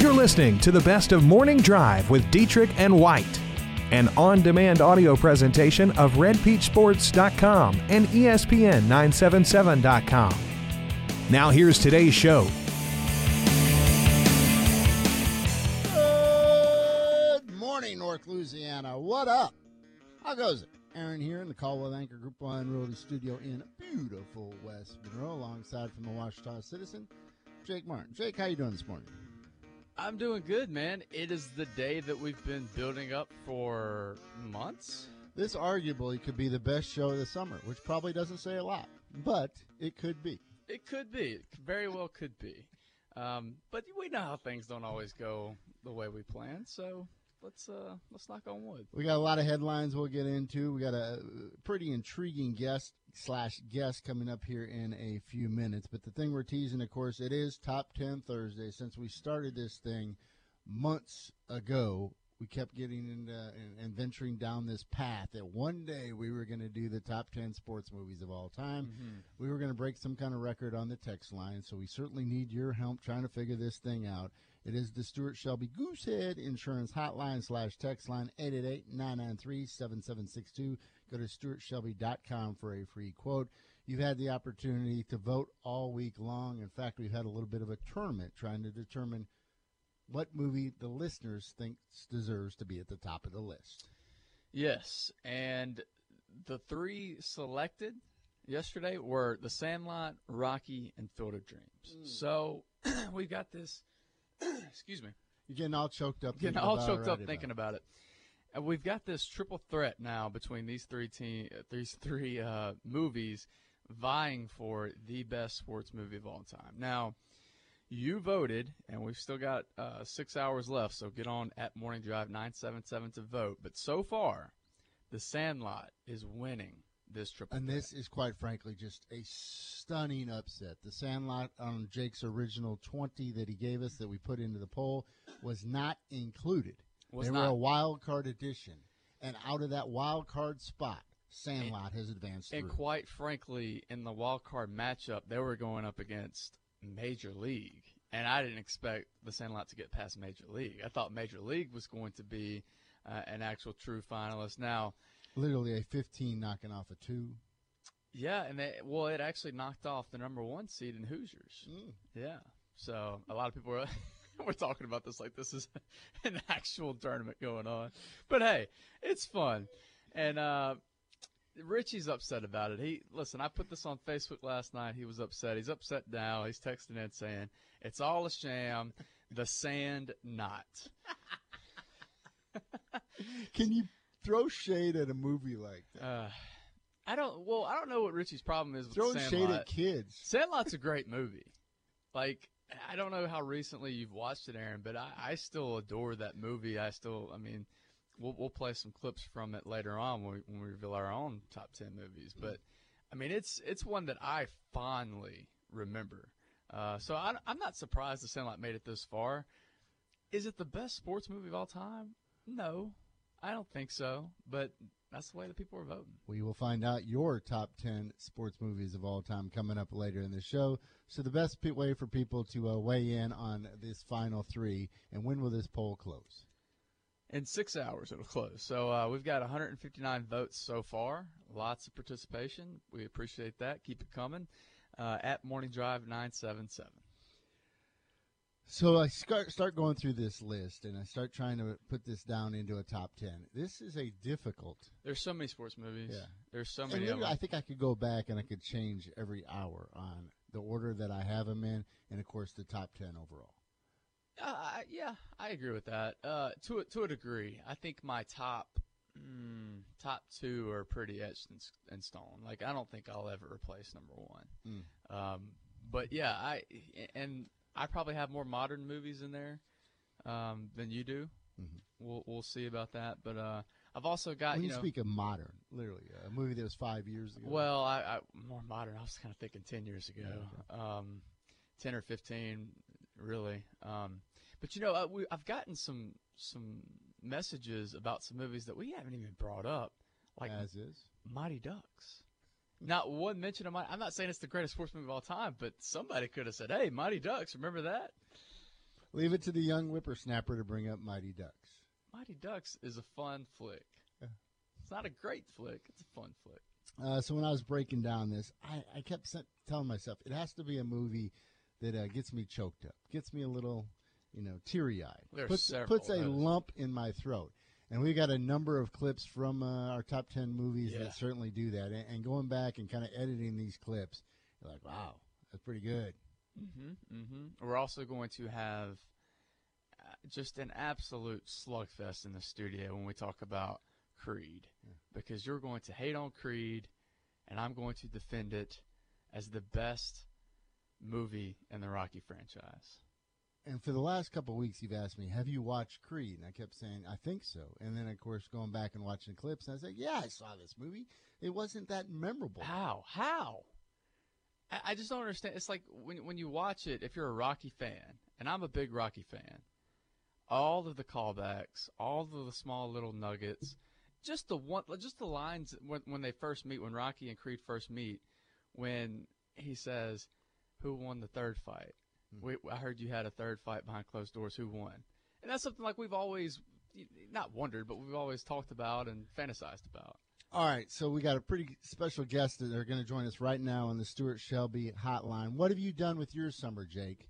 You're listening to the best of Morning Drive with Dietrich and White, an on demand audio presentation of RedPeachSports.com and E ESPN 977.com. Now, here's today's show. Good morning, North Louisiana. What up? How goes it? Aaron here in the Caldwell Anchor Group One Realty Studio in beautiful West Monroe, alongside from the Ouachita Citizen, Jake Martin. Jake, how you doing this morning? I'm doing good, man. It is the day that we've been building up for months. This arguably could be the best show of the summer, which probably doesn't say a lot, but it could be. It could be. It very well could be. Um, but we know how things don't always go the way we plan, so let's uh, let's knock on wood. We got a lot of headlines we'll get into. We got a pretty intriguing guest slash guest coming up here in a few minutes. But the thing we're teasing, of course, it is Top 10 Thursday. Since we started this thing months ago, we kept getting into and, and venturing down this path that one day we were going to do the top 10 sports movies of all time. Mm-hmm. We were going to break some kind of record on the text line. So we certainly need your help trying to figure this thing out. It is the Stuart Shelby Goosehead Insurance Hotline slash text line 888-993-7762. Go to stuartshelby.com for a free quote. You've had the opportunity to vote all week long. In fact, we've had a little bit of a tournament trying to determine what movie the listeners think deserves to be at the top of the list. Yes, and the three selected yesterday were The Sandlot, Rocky, and Field of Dreams. Mm. So we've got this. excuse me. You're getting all choked up. Getting thinking all about it choked up thinking about it. And we've got this triple threat now between these three team, uh, these three uh, movies vying for the best sports movie of all time. Now, you voted, and we've still got uh, six hours left, so get on at Morning Drive 977 to vote. But so far, The Sandlot is winning this triple And threat. this is quite frankly just a stunning upset. The Sandlot on Jake's original 20 that he gave us that we put into the poll was not included. Was they not. were a wild card edition. And out of that wild card spot, Sandlot has advanced And through. quite frankly, in the wild card matchup, they were going up against Major League, and I didn't expect the Sandlot to get past Major League. I thought Major League was going to be uh, an actual true finalist. Now, Literally a 15 knocking off a 2. yeah, and they, well, it actually knocked off the number one seed in Hoosiers. Mm. Yeah, so a lot of people were. We're talking about this like this is an actual tournament going on, but hey, it's fun, and uh, Richie's upset about it. He listen. I put this on Facebook last night. He was upset. He's upset now. He's texting in saying it's all a sham. The sand not. Can you throw shade at a movie like that? Uh, I don't. Well, I don't know what Richie's problem is with Throwing Sandlot. shade at kids. Sandlot's a great movie. Like I don't know how recently you've watched it, Aaron, but I, I still adore that movie. I still, I mean, we'll we'll play some clips from it later on when we, when we reveal our own top ten movies. But I mean, it's it's one that I fondly remember. Uh, so I, I'm not surprised the Sandlot made it this far. Is it the best sports movie of all time? No, I don't think so. But that's the way the people are voting. We will find out your top 10 sports movies of all time coming up later in the show. So, the best way for people to uh, weigh in on this final three, and when will this poll close? In six hours, it'll close. So uh, we've got 159 votes so far. Lots of participation. We appreciate that. Keep it coming. Uh, at Morning Drive 977. So, I start, start going through this list, and I start trying to put this down into a top 10. This is a difficult. There's so many sports movies. Yeah. There's so many. I think I could go back and I could change every hour on the order that I have them in, and of course, the top 10 overall. Uh, yeah, I agree with that. Uh, to a, to a degree, I think my top mm, top two are pretty etched in, in stone. Like I don't think I'll ever replace number one. Mm. Um, but yeah, I and I probably have more modern movies in there um, than you do. Mhm. We'll we'll see about that. But uh, I've also got when you you, know. speak of modern, literally a movie that was five years ago. Well, I, I more modern. I was kind of thinking ten years ago, um, ten or fifteen, really. Um, but you know, uh, we, I've gotten some some messages about some movies that we haven't even brought up, like as is. Mighty Ducks. Not one mention of my. I'm not saying it's the greatest sports movie of all time, but somebody could have said, "Hey, Mighty Ducks, remember that?" Leave it to the young whippersnapper to bring up Mighty Ducks. Mighty Ducks is a fun flick. It's not a great flick. It's a fun flick. Uh, so when I was breaking down this, I, I kept telling myself it has to be a movie that uh, gets me choked up, gets me a little, you know, teary eyed, There's puts, several puts a lump in my throat. And we've got a number of clips from uh, our top ten movies Yeah. that certainly do that. And, and going back and kind of editing these clips, you're like, wow, that's pretty good. Mm-hmm. Mm-hmm. We're also going to have uh, just an absolute slugfest in the studio when we talk about Creed, because you're going to hate on Creed, and I'm going to defend it as the best movie in the Rocky franchise. And for the last couple of weeks, you've asked me, "Have you watched Creed?" And I kept saying, "I think so." And then, of course, going back and watching clips, I said, "Yeah, I saw this movie. It wasn't that memorable." How? How? I, I just don't understand. It's like when when you watch it, if you're a Rocky fan, and I'm a big Rocky fan, all of the callbacks, all of the small little nuggets, just the one, just the lines when when they first meet, when Rocky and Creed first meet, when he says, "Who won the third fight?" We, I heard you had a third fight behind closed doors. Who won? And that's something like we've always not wondered, but we've always talked about and fantasized about. All right, so we got a pretty special guest that are going to join us right now on the Stuart Shelby Hotline. What have you done with your summer, Jake?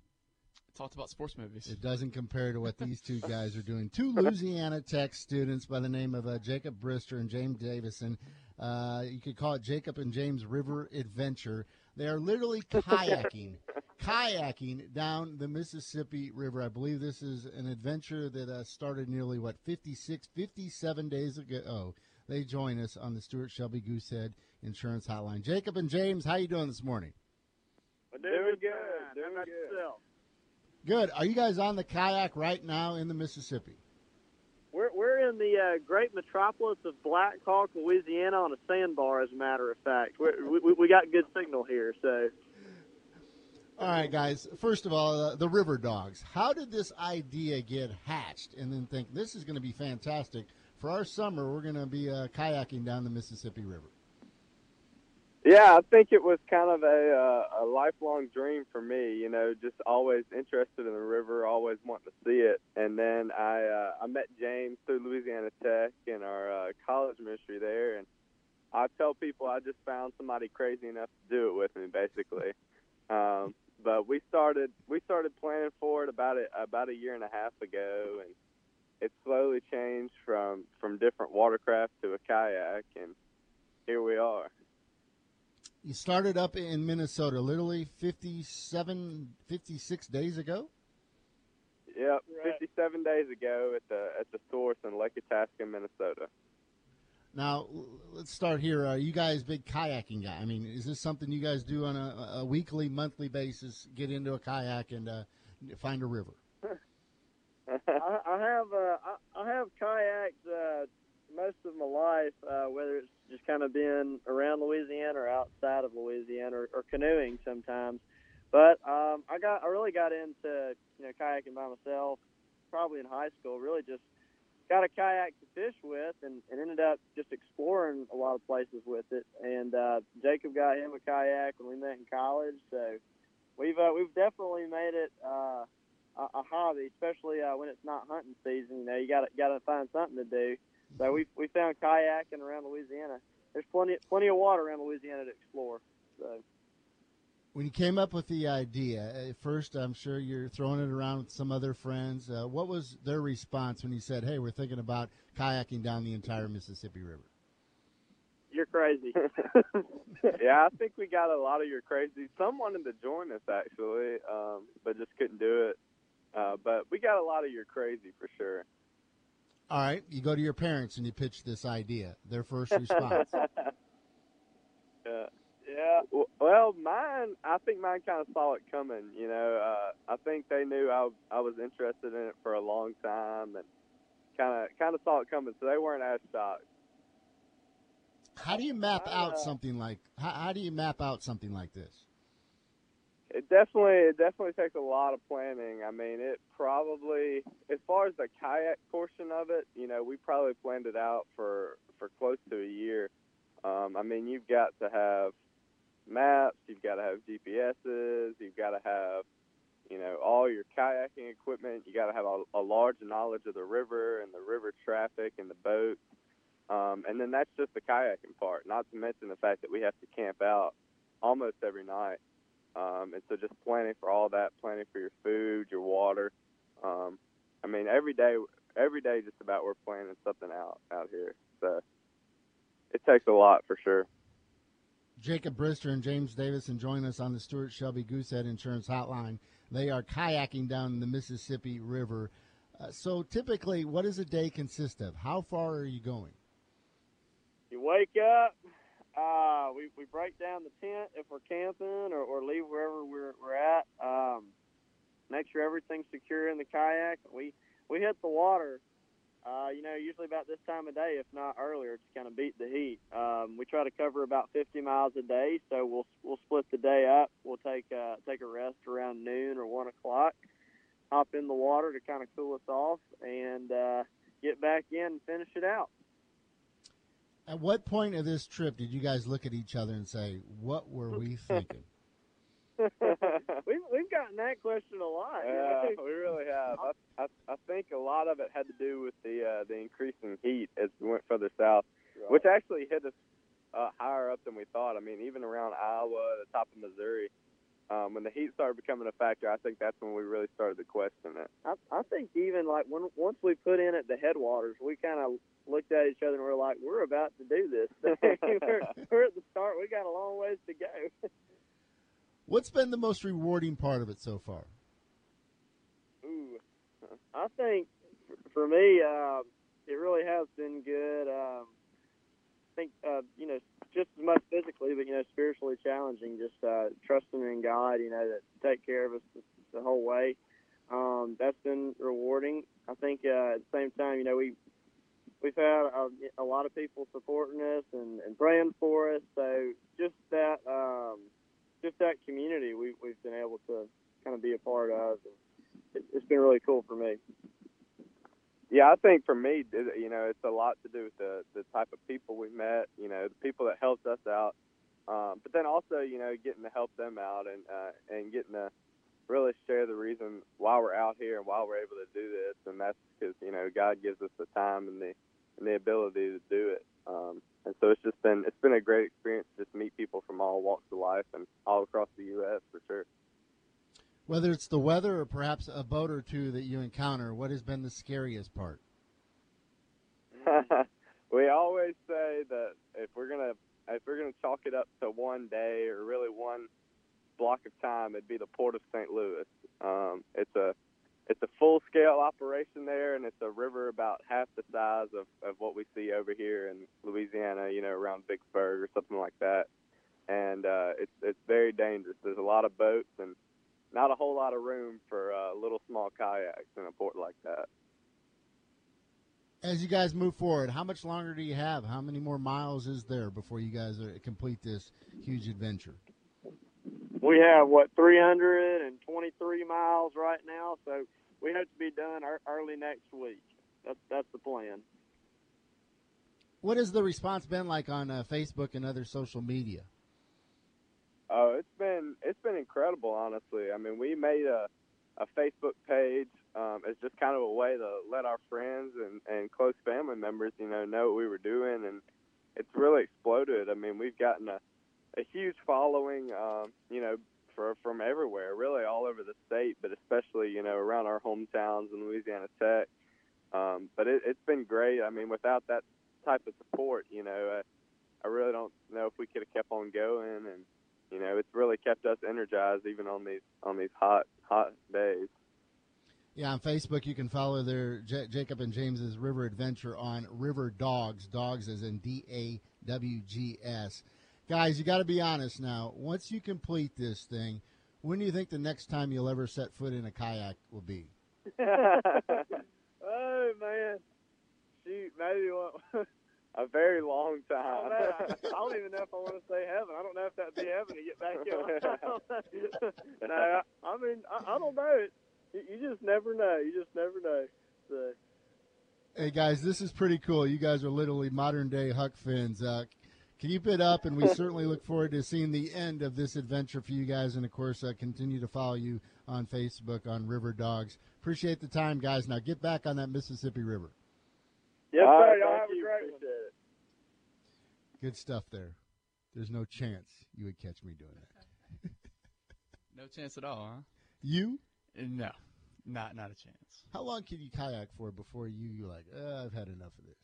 Talked about sports movies. It doesn't compare to what these two guys are doing. Two Louisiana Tech students by the name of uh, Jacob Brister and James Davison. Uh, you could call it Jacob and James River Adventure. They are literally kayaking, kayaking down the Mississippi River. I believe this is an adventure that uh, started nearly what 56, 57 days ago. Oh, they join us on the Stuart Shelby Goosehead Insurance Hotline. Jacob and James, how you doing this morning? Doing good. Doing good. Good. Are you guys on the kayak right now in the Mississippi? We're we're in the uh, great metropolis of Black Hawk, Louisiana, on a sandbar. As a matter of fact, We're, we we got good signal here. So All right, guys. First of all, uh, the River Dogs. How did this idea get hatched and then think this is going to be fantastic? For our summer, we're going to be uh, kayaking down the Mississippi River. Yeah, I think it was kind of a uh, a lifelong dream for me. You know, just always interested in the river, always wanting to see it. And then I uh, I met James through Louisiana Tech in our uh, college ministry there, and I tell people I just found somebody crazy enough to do it with me, basically. Um, but we started we started planning for it about a, about a year and a half ago, and it slowly changed from from different watercraft to a kayak, and here we are. You started up in Minnesota literally 57, 56 days ago. Yep, Right. 57 days ago at the at the source in Lake Itasca, Minnesota. Now, let's start here. Are you guys big kayaking guy? I mean, is this something you guys do on a, a weekly, monthly basis? Get into a kayak and uh, find a river. I, I have uh, I, I have kayaked uh, most of my life, uh, whether it's just kind of been around Louisiana or outside of Louisiana, or, or canoeing sometimes. But um, I got I really got into you know kayaking by myself, probably in high school. Really just got a kayak to fish with, and, and ended up just exploring a lot of places with it. And uh, Jacob got him a kayak when we met in college, so we've uh, we've definitely made it. Uh, a, a hobby, especially uh, when it's not hunting season. You know, you got got to find something to do. So we we found kayaking around Louisiana. There's plenty plenty of water around Louisiana to explore. So When you came up with the idea, at first I'm sure you're throwing it around with some other friends. Uh, what was their response when you said, "Hey, we're thinking about kayaking down the entire Mississippi River"? you're crazy. yeah, I think we got a lot of your crazy. Some wanted to join us actually, um, but just couldn't do it. Uh, but we got a lot of your crazy for sure. All right, you go to your parents and you pitch this idea. Their first response. Yeah. Yeah. Well, mine, I think mine kind of saw it coming. You know, uh, I think they knew I I was interested in it for a long time, and kind of kind of saw it coming, so they weren't as shocked. How do you map I, out uh, something like how, how do you map out something like this? It definitely it definitely takes a lot of planning. I mean, it probably as far as the kayak portion of it, you know, we probably planned it out for for close to a year. Um, I mean, you've got to have maps, you've got to have GPSs, you've got to have you know all your kayaking equipment. You got to have a, a large knowledge of the river and the river traffic and the boats. Um, and then that's just the kayaking part, not to mention the fact that we have to camp out almost every night. Um, and so just planning for all that, planning for your food, your water. Um, I mean, every day, every day, just about we're planning something out out here. So it takes a lot for sure. Jacob Brister and James Davison join us on the Stuart Shelby Goosehead Insurance Hotline. They are kayaking down the Mississippi River. Uh, so typically, what does a day consist of? How far are you going? You wake up. Uh, we we break down the tent if we're camping or, or leave wherever we're we're at. Um, make sure everything's secure in the kayak. We we hit the water. Uh, you know, usually about this time of day, if not earlier, to kind of beat the heat. Um, we try to cover about 50 miles a day, so we'll we'll split the day up. We'll take uh, take a rest around noon or one o'clock. Hop in the water to kind of cool us off, and uh, get back in and finish it out. At what point of this trip did you guys look at each other and say, "What were we thinking"? we've we've gotten that question a lot. you know? Yeah, we really have. I, I, I think a lot of it had to do with the uh, the increasing heat as we went further south, which actually hit us uh, higher up than we thought. I mean, even around Iowa, the top of Missouri, um, when the heat started becoming a factor, I think that's when we really started to question it. I, I think even like when once we put in at the headwaters, we kind of looked at each other and we're like, we're about to do this. we're, we're at the start. We got a long ways to go. What's been the most rewarding part of it so far? Ooh, I think for me, uh, it really has been good. Um, I think uh, you know just as much physically, but you know spiritually challenging. Just uh, trusting in God, you know, that take care of us the, the whole way. Um, that's been rewarding. I think uh, at the same time, you know, we we've had a, a lot of people supporting us and, and praying for us. So just that, um, just that community, we, we've been able to kind of be a part of. And it, it's been really cool for me. Yeah, I think for me, you know, it's a lot to do with the the type of people we met. You know, the people that helped us out, um, but then also, you know, getting to help them out and uh, and getting to really share the reason why we're out here and why we're able to do this, and that's because you know God gives us the time and the and the ability to do it. Um, and so it's just been it's been a great experience to just meet people from all walks of life and all across the U.S. for sure. Whether it's the weather or perhaps a boat or two that you encounter, what has been the scariest part? we always say that if we're gonna if we're gonna chalk it up to one day or really one block of time, it'd be the port of St. Louis. Um, it's a it's a full scale operation there, and it's a river about half the size of, of what we see over here in Louisiana. You know, around Vicksburg or something like that. And uh, it's it's very dangerous. There's a lot of boats and not a whole lot of room for uh, little small kayaks in a port like that. As you guys move forward, how much longer do you have? How many more miles is there before you guys are, complete this huge adventure? We have what 323 miles right now, so we hope to be done early next week. That's that's the plan. What has the response been like on uh, Facebook and other social media? Oh, it's been it's been incredible, honestly. I mean, we made a a Facebook page um, as just kind of a way to let our friends and and close family members, you know, know what we were doing, and it's really exploded. I mean, we've gotten a a huge following, um, you know, for from everywhere, really all over the state, but especially you know around our hometowns in Louisiana Tech. Um, but it, it's been great. I mean, without that type of support, you know, I, I really don't know if we could have kept on going and you know, it's really kept us energized even on these on these hot hot days. Yeah, on Facebook you can follow their J- Jacob and James's River Adventure on River Dogs. Dogs as in D A W G S. Guys, you got to be honest now. Once you complete this thing, when do you think the next time you'll ever set foot in a kayak will be? oh man, shoot, maybe one, a very long Oh, time. man, I, I don't even know if I want to say heaven. I don't know if that'd be heaven to get back in. no, I, I mean, I, I don't know. It, you, you just never know. You just never know. So, Hey guys, this is pretty cool. You guys are literally modern day Huck Finns. Uh, keep it up, and we certainly look forward to seeing the end of this adventure for you guys. And of course, uh, continue to follow you on Facebook on River Dogs. Appreciate the time, guys. Now get back on that Mississippi River. yes, All sir. right, Y'all thank a you. great one. Good stuff there. There's no chance you would catch me doing that. No chance at all, huh? You? Uh, No, not not a chance. How long can you kayak for before you you're like, uh, I've had enough of this?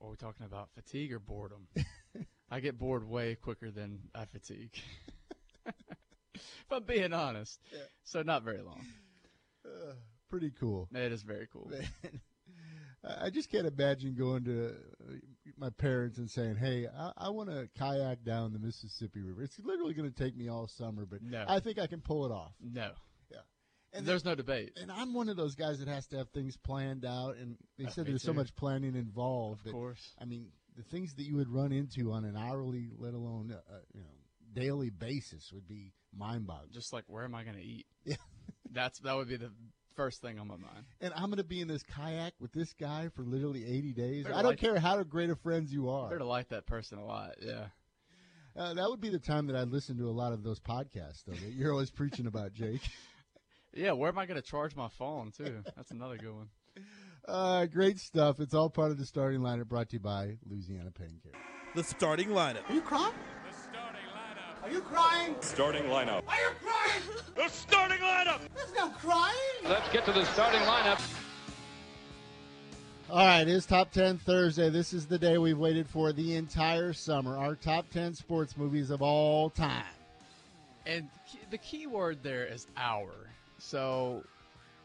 Are we talking about fatigue or boredom? I get bored way quicker than I fatigue. if I'm being honest. So not very long. Uh, pretty cool. It is very cool. Man, I just can't imagine going to uh, my parents and saying, "Hey, I, I want to kayak down the Mississippi River. It's literally going to take me all summer, but No. I think I can pull it off." No. Yeah. And There's no debate. And I'm one of those guys that has to have things planned out, and they Uh, said there's so much planning involved. Of that, course. I mean, the things that you would run into on an hourly, let alone uh, uh, you know daily basis, would be mind-boggling. Just like where am I going to eat? Yeah. That's that would be the first thing on my mind. And I'm going to be in this kayak with this guy for literally 80 days. Better I don't like- care how great of friends you are. Better to like that person a lot. Yeah. Uh, that would be the time that I'd listen to a lot of those podcasts, though. That you're always preaching about, Jake. Yeah. Where am I going to charge my phone too? That's another good one. Uh, great stuff. It's all part of the starting lineup brought to you by Louisiana Pain Care. The starting lineup. Are you crying? The starting lineup. Are you crying? Starting lineup. Are you crying? The starting lineup. There's no crying. Let's get to the starting lineup. All right, it's Top 10 Thursday. This is the day we've waited for the entire summer. Our top 10 sports movies of all time. And the key word there is our. So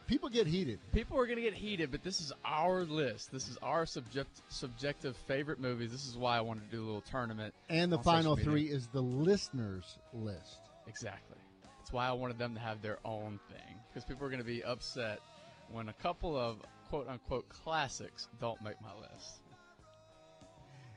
People get heated. people are going to get heated, but this is our list. This is our subject, subjective favorite movies. This is why I wanted to do a little tournament. And the final three is the listeners' list. Exactly. That's why I wanted them to have their own thing. Because people are going to be upset when a couple of quote unquote classics don't make my list.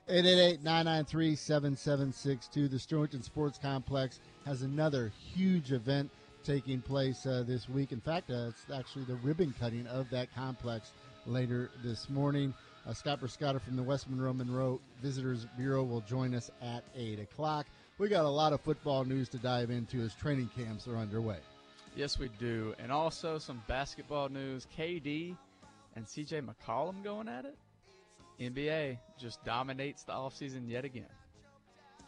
888-993-7762. The Stonington Sports Complex has another huge event taking place uh, this week. In fact, uh, it's actually the ribbon cutting of that complex later this morning. Uh, Scott Briscotta from the West Monroe Monroe Visitors Bureau will join us at 8 o'clock. We got a lot of football news to dive into as training camps are underway. Yes, we do. And also some basketball news. KD and CJ McCollum going at it. NBA just dominates the offseason yet again.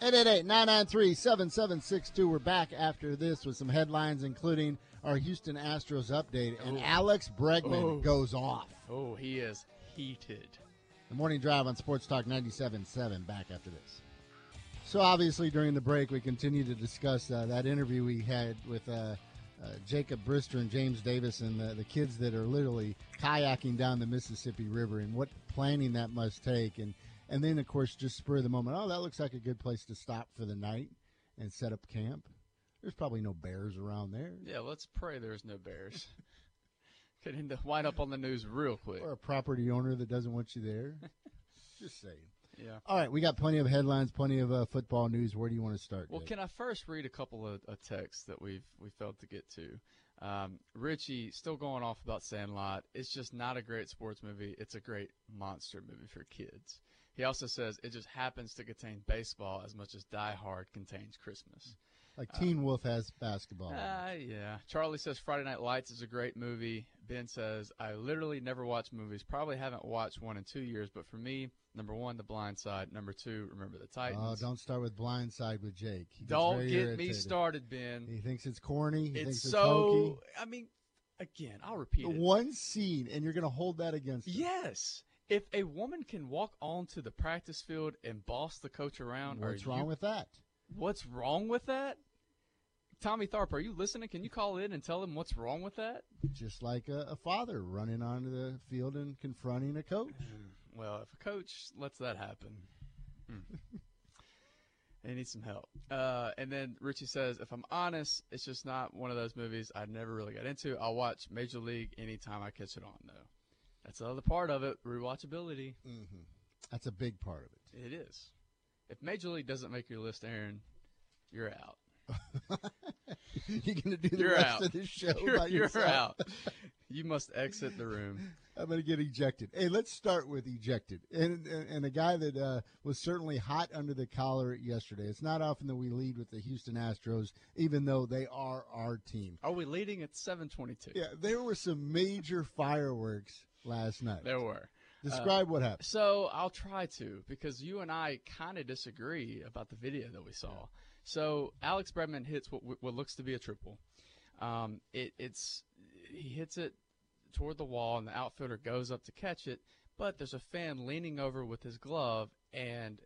888-993-7762. We're back after this with some headlines, including our Houston Astros update. And Oh. Alex Bregman Oh. goes off. Oh, he is heated. The morning drive on Sports Talk 97.7. Back after this. So obviously during the break we continue to discuss uh, that interview we had with uh, uh, Jacob Brister and James Davison the, the kids that are literally kayaking down the Mississippi River and what planning that must take and and then of course just spur of the moment. Oh, that looks like a good place to stop for the night and set up camp. There's probably no bears around there Yeah, let's pray there's no bears. Getting to wind up on the news real quick. or a property owner that doesn't want you there. just saying. Yeah. All right, we got plenty of headlines, plenty of uh, football news. Where do you want to start? Well, Dave? can I first read a couple of, of texts that we've we failed to get to? Um, Richie still going off about Sandlot. It's just not a great sports movie. It's a great monster movie for kids. He also says it just happens to contain baseball as much as Die Hard contains Christmas. Like Teen Wolf has basketball. Ah, yeah. Charlie says Friday Night Lights is a great movie. Ben says I literally never watch movies. Probably haven't watched one in two years. But for me, number one, The Blind Side. Number two, Remember the Titans. oh, don't start with Blind Side with Jake. He Don't get irritated. me started, Ben. He thinks it's corny. He it's thinks so. it's. I mean, again, I'll repeat The it. one scene, and you're going to hold that against him. Yes. If a woman can walk onto the practice field and boss the coach around, What's wrong you- with that? What's wrong with that? Tommy Tharp, are you listening? Can you call in and tell him what's wrong with that? Just like a, a father running onto the field and confronting a coach. Well, if a coach lets that happen. Hmm. They need some help. Uh, and then Richie says, if I'm honest, it's just not one of those movies I never really got into. I'll watch Major League anytime I catch it on, though. That's another part of it, rewatchability. Mm-hmm. That's a big part of it. It is. If Major League doesn't make your list, Aaron, you're out. You're going to do the You're rest out. of the show You're, by you're out. You must exit the room. I'm going to get ejected. Hey, let's start with ejected, and and, and a guy that uh, was certainly hot under the collar yesterday. It's not often that we lead with the Houston Astros, even though they are our team. Are we leading at 722? Yeah, there were some major fireworks last night. There were. Describe what happened. So I'll try to because you and I kind of disagree about the video that we saw. So Alex Bregman hits what, what looks to be a triple. Um, it, it's he hits it toward the wall, and the outfielder goes up to catch it, but there's a fan leaning over with his glove, and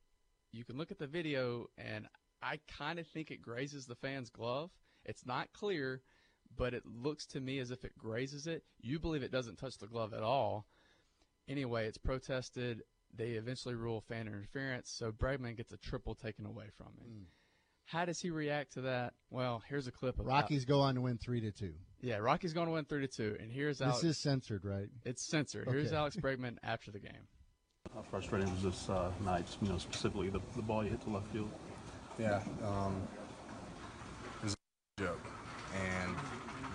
you can look at the video, and I kind of think it grazes the fan's glove. It's not clear, but it looks to me as if it grazes it. You believe it doesn't touch the glove at all. Anyway, it's protested. They eventually rule fan interference, so Bregman gets a triple taken away from him. How does he react to that? Well, here's a clip of Rockies go on to win three to two. Yeah, Rockies going to win three to two, and here's This Alex. is censored, right? it's censored. Here's Alex Bregman after the game. How frustrating was this uh, night? You know, specifically the, the ball you hit to left field. Yeah, um, it was a joke, and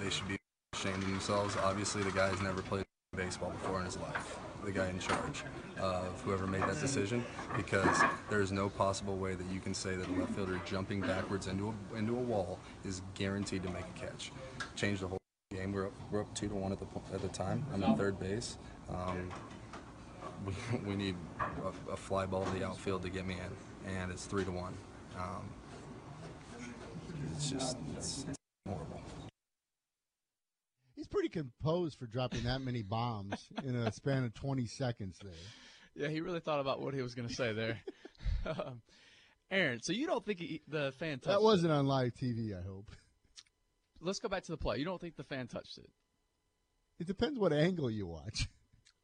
they should be ashamed of themselves. Obviously, the guy has never played baseball before in his life. The guy in charge of whoever made that decision, because there is no possible way that you can say that a left fielder jumping backwards into a, into a wall is guaranteed to make a catch. Change the whole game. We're up, we're up two to one at the at the time. I'm at third base. Um, we, we need a, a fly ball to the outfield to get me in, and it's three to one. Um, it's just it's, it's pretty composed for dropping that many bombs in a span of 20 seconds there. Yeah, he really thought about what he was going to say there. um, Aaron, so you don't think he, the fan touched That wasn't on live TV, I hope. Let's go back to the play. You don't think the fan touched it? It depends what angle you watch.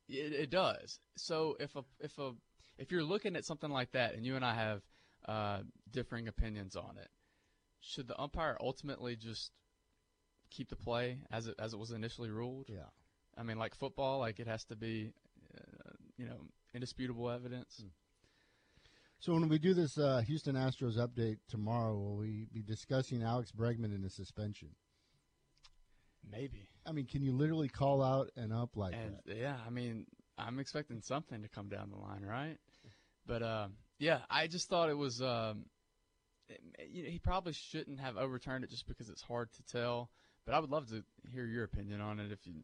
It, it does. So if a if a if you're looking at something like that, and you and I have uh, differing opinions on it, should the umpire ultimately just keep the play as it as it was initially ruled? Yeah. I mean, like football, like it has to be, uh, you know, indisputable evidence. So when we do this uh, Houston Astros update tomorrow, will we be discussing Alex Bregman in a suspension? Maybe. I mean, can you literally call out and up like And that? yeah, I mean, I'm expecting something to come down the line, right? But uh, yeah, I just thought it was. Um, it, you know, he probably shouldn't have overturned it just because it's hard to tell. But I would love to hear your opinion on it. If you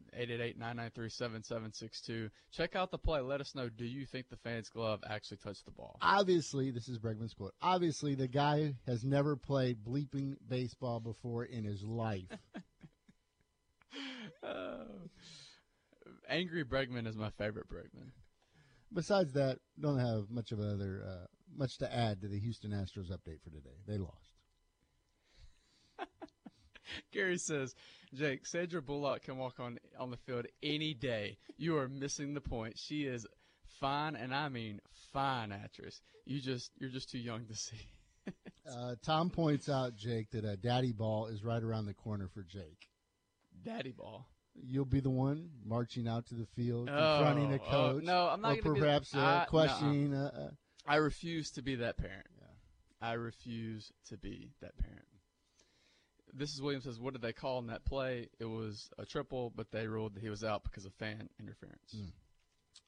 888-993-7762, check out the play. Let us know. Do you think the fan's glove actually touched the ball? Obviously, this is Bregman's quote. Obviously, the guy has never played bleeping baseball before in his life. Oh. Angry Bregman is my favorite Bregman. Besides that, don't have much of other uh, much to add to the Houston Astros update for today. They lost. Gary says, Jake, Sandra Bullock can walk on on the field any day. You are missing the point. She is fine, and I mean fine actress. You just you're just too young to see. Uh, Tom points out, Jake, that a daddy ball is right around the corner for Jake. Daddy ball. You'll be the one marching out to the field, confronting a Oh, oh, coach. no, I'm not or gonna be- perhaps uh, I- questioning. Uh, uh, I refuse to be that parent. I refuse to be that parent. This is Williams says, what did they call in that play? It was a triple, but they ruled that he was out because of fan interference.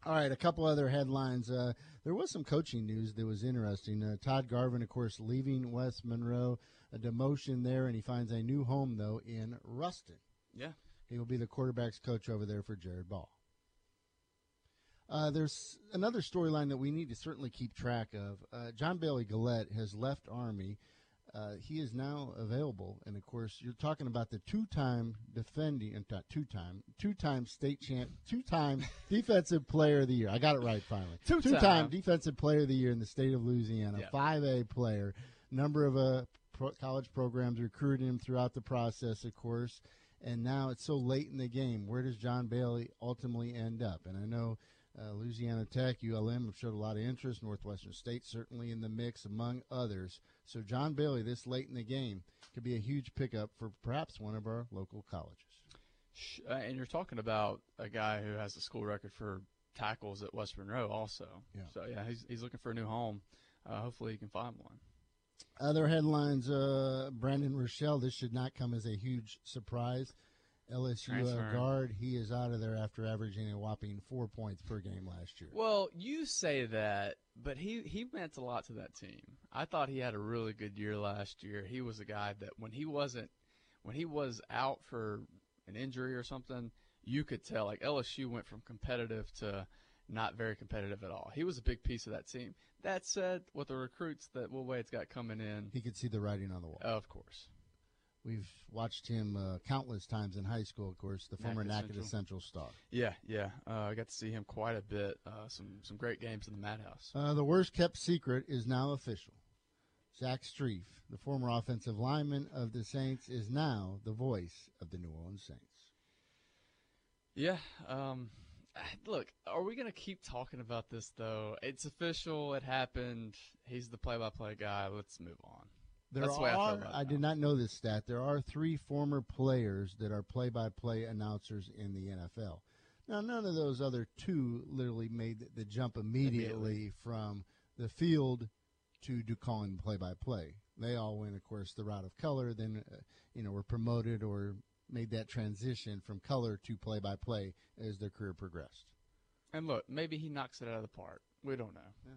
All right, a couple other headlines. Uh, there was some coaching news that was interesting. Uh, Todd Garvin, of course, leaving West Monroe, a demotion there, and he finds a new home, though, in Ruston. Yeah. He will be the quarterback's coach over there for Jared Ball. Uh, there's another storyline that we need to certainly keep track of. Uh, John Bailey Gillette has left Army. Uh, he is now available, and of course, you're talking about the two-time defending, uh, not two-time, two-time state champ, two-time defensive player of the year. I got it right finally. Two-time. Two-time defensive player of the year in the state of Louisiana. Yeah. 5A player. Number of uh, pro- college programs recruited him throughout the process, of course. And now it's so late in the game. Where does John Bailey ultimately end up? And I know Uh, Louisiana Tech, ULM have showed a lot of interest. Northwestern State certainly in the mix, among others. So John Bailey, this late in the game, could be a huge pickup for perhaps one of our local colleges. Uh, and you're talking about a guy who has the school record for tackles at West Monroe, also. Yeah. So yeah, he's he's looking for a new home. Uh, hopefully, he can find one. Other headlines: uh, Brandon Rochelle. This should not come as a huge surprise. LSU uh, guard. He is out of there after averaging a whopping four points per game last year. Well, you say that, but he he meant a lot to that team. I thought he had a really good year last year. He was a guy that when he wasn't when he was out for an injury or something, you could tell like LSU went from competitive to not very competitive at all. He was a big piece of that team. That said, with the recruits that Will Wade's got coming in, He could see the writing on the wall. of course. We've watched him uh, countless times in high school. Of course, the former Natchitoches Nakata Central star. Yeah, yeah. Uh, I got to see him quite a bit. Uh, some some great games in the Madhouse. Uh, the worst kept secret is now official. Zach Strief, the former offensive lineman of the Saints, is now the voice of the New Orleans Saints. Yeah. Um, look, are we going to keep talking about this, though? It's official. It happened. He's the play by play guy. Let's move on. There That's the way I are, I, did not know this stat. There are three former players that are play by play announcers in the NFL. Now, none of those other two literally made the, the jump immediately, from the field to do calling play by play. They all went, of course, the route of color, then, uh, you know, were promoted or made that transition from color to play by play as their career progressed. And look, maybe he knocks it out of the park. We don't know. Yeah.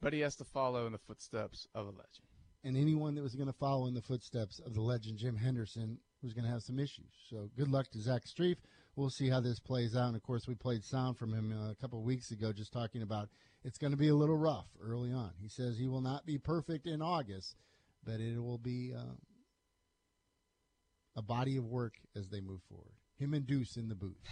But he has to follow in the footsteps of a legend. And anyone that was going to follow in the footsteps of the legend Jim Henderson was going to have some issues. So good luck to Zach Strief. We'll see how this plays out. And of course, we played sound from him uh, a couple of weeks ago, just talking about it's going to be a little rough early on. He says he will not be perfect in August, but it will be uh, a body of work as they move forward. Him and Deuce in the booth.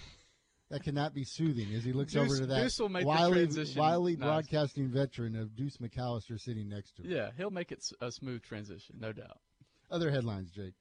That cannot be soothing as he looks Deuce- over to that Deuce will make wily, wily nice. broadcasting veteran of Deuce McAllister sitting next to him. Yeah, he'll make it a smooth transition, no doubt. Other headlines, Jake.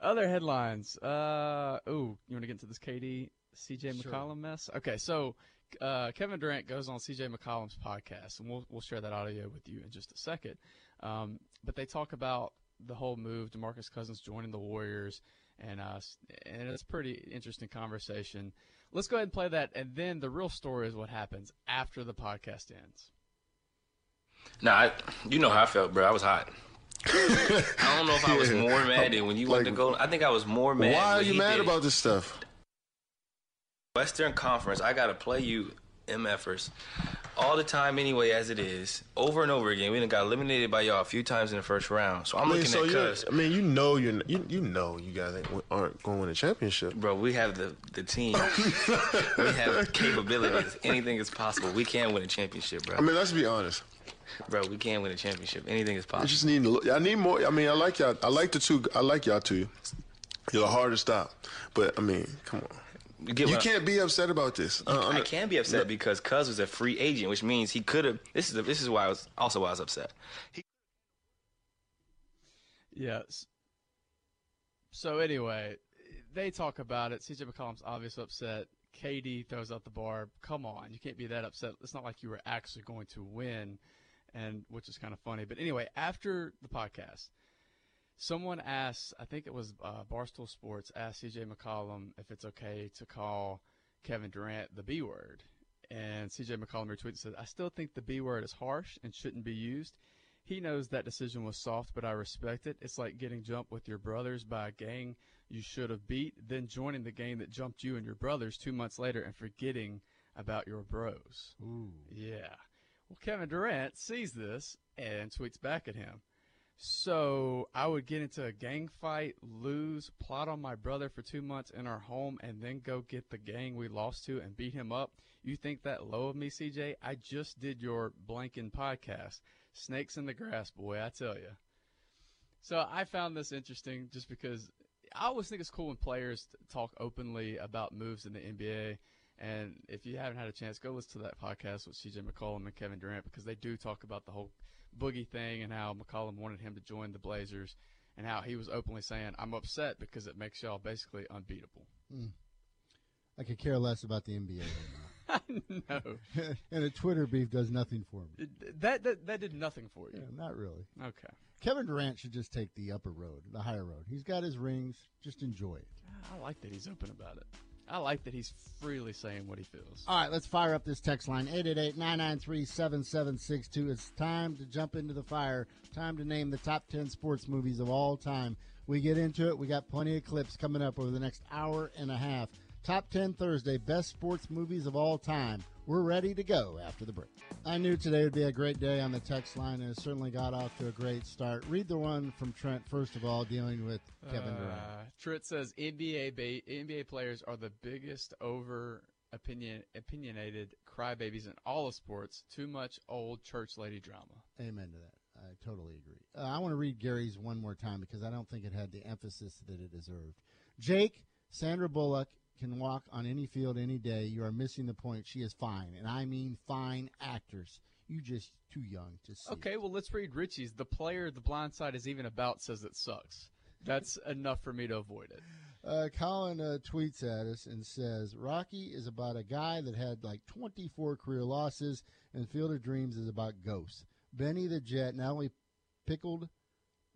Other headlines. Uh, ooh, you want to get into this KD CJ Sure. McCollum mess? Okay, so uh, Kevin Durant goes on CJ McCollum's podcast, and we'll we'll share that audio with you in just a second. Um, but they talk about the whole move, Demarcus Cousins joining the Warriors, and uh, and it's a pretty interesting conversation. Let's go ahead and play that, and then the real story is what happens after the podcast ends. Nah, I, you know how I felt, bro. I was hot. I don't know if I was Yeah. more mad than when you wanted to go. I think I was more mad. Why are you mad did about this stuff? Western Conference? I gotta play you MFers all the time anyway, as it is, over and over again. We done got eliminated by y'all a few times in the first round. So I'm I mean, looking so at Cuz. I mean, you know, you're you, you know, you guys ain't, aren't going to win a championship. Bro, we have the, the team. we have capabilities. Anything is possible. We can win a championship, bro. I mean, let's be honest. Bro, we can win a championship. Anything is possible. I just need. to look- I need more. I mean, I like y'all. I like the two. I like y'all two. You're hard to stop, but I mean, come on. You get You what I- can't be upset about this. Uh, I can be upset because Cuz was a free agent, which means he could have. This is the, this is why I was also why I was upset. He Yes. So anyway, they talk about it. CJ McCollum's obviously upset. KD throws out the bar. Come on, you can't be that upset. It's not like you were actually going to win, and which is kind of funny. But anyway, after the podcast, someone asked, I think it was uh, Barstool Sports, asked CJ McCollum if it's okay to call Kevin Durant the B word. And CJ McCollum retweeted and said, I still think the B word is harsh and shouldn't be used. He knows that decision was soft, but I respect it. It's like getting jumped with your brothers by a gang you should have beat, then joining the gang that jumped you and your brothers two months later and forgetting about your bros. Ooh. Yeah. Well, Kevin Durant sees this and tweets back at him. So I would get into a gang fight, lose, plot on my brother for two months in our home, and then go get the gang we lost to and beat him up. You think that low of me, CJ? I just did your blanking podcast. Snakes in the grass, boy, I tell you. So I found this interesting just because I always think it's cool when players talk openly about moves in the NBA. And if you haven't had a chance, go listen to that podcast with CJ McCollum and Kevin Durant because they do talk about the whole boogie thing and how McCollum wanted him to join the Blazers and how he was openly saying, I'm upset because it makes y'all basically unbeatable. Hmm. I could care less about the NBA right now. no. and a Twitter beef does nothing for me. That, that that did nothing for you. Yeah, not really. Okay. Kevin Durant should just take the upper road, the higher road. He's got his rings. Just enjoy it. I like that he's open about it. I like that he's freely saying what he feels. All right, let's fire up this text line 888-993-7762. It's time to jump into the fire. Time to name the top 10 sports movies of all time. We get into it. We got plenty of clips coming up over the next hour and a half. Top 10 Thursday, best sports movies of all time. We're ready to go after the break. I knew today would be a great day on the text line, and it certainly got off to a great start. Read the one from Trent, first of all, dealing with Kevin Durant. Uh, Trent says NBA ba- NBA players are the biggest over opinion opinionated crybabies in all of sports. Too much old church lady drama. Amen to that. I totally agree. Uh, I want to read Gary's one more time because I don't think it had the emphasis that it deserved. Jake, Sandra Bullock can walk on any field any day. You are missing the point. She is fine, and I mean fine actors. You just too young to see. Okay, well let's read Richie's. The player the blind side is even about says it sucks. That's enough for me to avoid it. Uh, Colin uh, tweets at us and says Rocky is about a guy that had like 24 career losses, and Field of Dreams is about ghosts. Benny the Jet not only pickled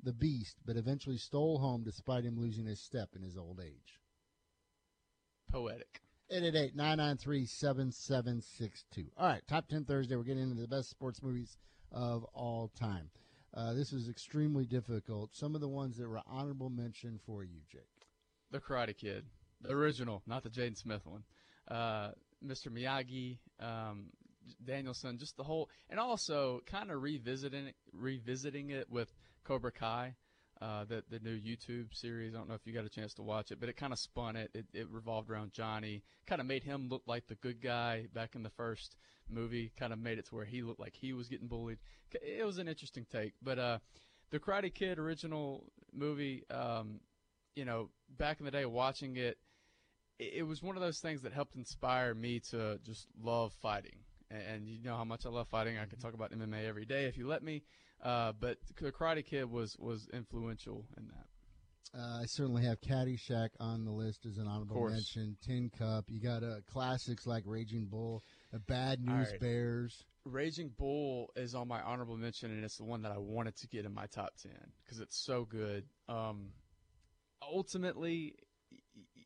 the beast, but eventually stole home despite him losing his step in his old age. Poetic. 888 993 7762. All right, top 10 Thursday. We're getting into the best sports movies of all time. Uh, this was extremely difficult. Some of the ones that were honorable mention for you, Jake. The Karate Kid, the original, not the Jaden Smith one. Uh, Mr. Miyagi, um, Daniel-san, just the whole, and also kind of revisiting it, revisiting it with Cobra Kai, uh, the the new YouTube series. I don't know if you got a chance to watch it, but it kind of spun it. It, it revolved around Johnny, kind of made him look like the good guy back in the first movie. Kind of made it to where he looked like he was getting bullied. It was an interesting take, but uh, the Karate Kid original movie, um, you know, back in the day, watching it, it, it was one of those things that helped inspire me to just love fighting. And, and you know how much I love fighting. I could talk about MMA every day if you let me. Uh, but the Karate Kid was was influential in that. Uh, I certainly have Caddyshack on the list as an honorable mention. Tin Cup. You got uh, classics like Raging Bull, uh, Bad News right. Bears. Raging Bull is on my honorable mention, and it's the one that I wanted to get in my top ten because it's so good. Um, ultimately,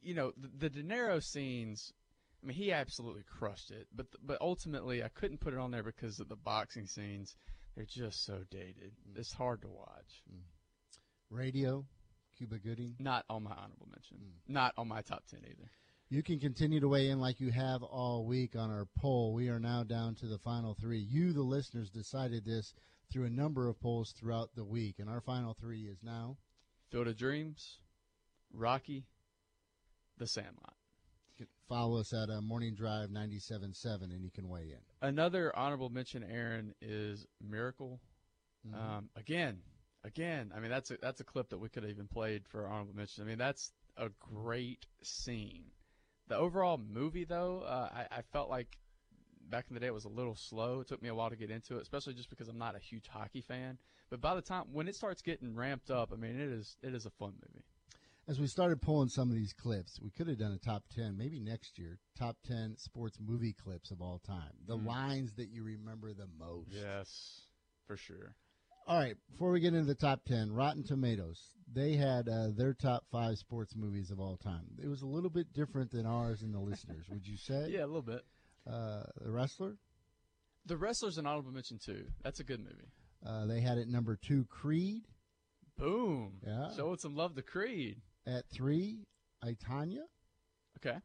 you know, the, the De Niro scenes. I mean, he absolutely crushed it, but but ultimately, I couldn't put it on there because of the boxing scenes. They're just so dated. Mm. It's hard to watch. Mm. Radio, Cuba Gooding. Not on my honorable mention. Mm. Not on my top ten either. You can continue to weigh in like you have all week on our poll. We are now down to the final three. You, the listeners, decided this through a number of polls throughout the week, and our final three is now. Field of Dreams, Rocky, The Sandlot. Follow us at uh, Morning Drive 97.7, and you can weigh in. Another honorable mention, Aaron, is Miracle. Mhm. Um, again, again. I mean, that's a, that's a clip that we could have even played for honorable mention. I mean, that's a great scene. The overall movie, though, uh, I, I felt like back in the day it was a little slow. It took me a while to get into it, especially just because I'm not a huge hockey fan. But by the time when it starts getting ramped up, I mean, it is it is a fun movie. As we started pulling some of these clips, we could have done a top 10, maybe next year, top 10 sports movie clips of all time. The Mm. lines that you remember the most. Yes, for sure. All right, before we get into the top 10, Rotten Tomatoes, they had uh, their top five sports movies of all time. It was a little bit different than ours and the listeners, would you say? Yeah, a little bit. Uh, the Wrestler, The Wrestler's an honorable mention too. That's a good movie. uh, they had at number two, Creed. Boom. Yeah. Showing some love to Creed. At three, I, Tonya. Okay.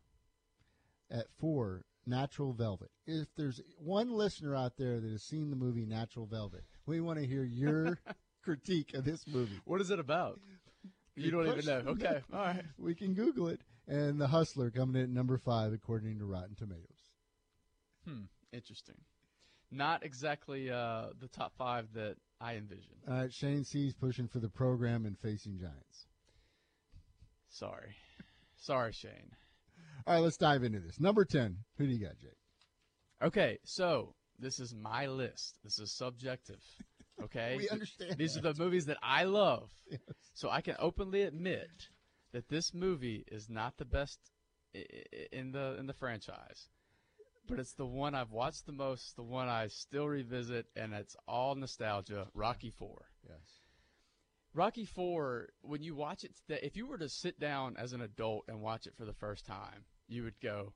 At four, National Velvet. If there's one listener out there that has seen the movie National Velvet, we want to hear your critique of this movie. What is it about? You don't even know. Okay. All right. We can Google it. And The Hustler coming in at number five, according to Rotten Tomatoes. Hmm. Interesting. Not exactly uh, the top five that I envisioned. All right, Shane C's pushing for the program and facing Giants. Sorry. Sorry, Shane. All right, let's dive into this. Number 10. Who do you got, Jake? Okay, so this is my list. This is subjective. Okay? We understand These that. are the movies that I love. So I can openly admit that this movie is not the best in the in the franchise. but it's the one I've watched the most, the one I still revisit, and it's all nostalgia. Rocky Four. Yes. Rocky Four. When you watch it today, if you were to sit down as an adult and watch it for the first time, you would go,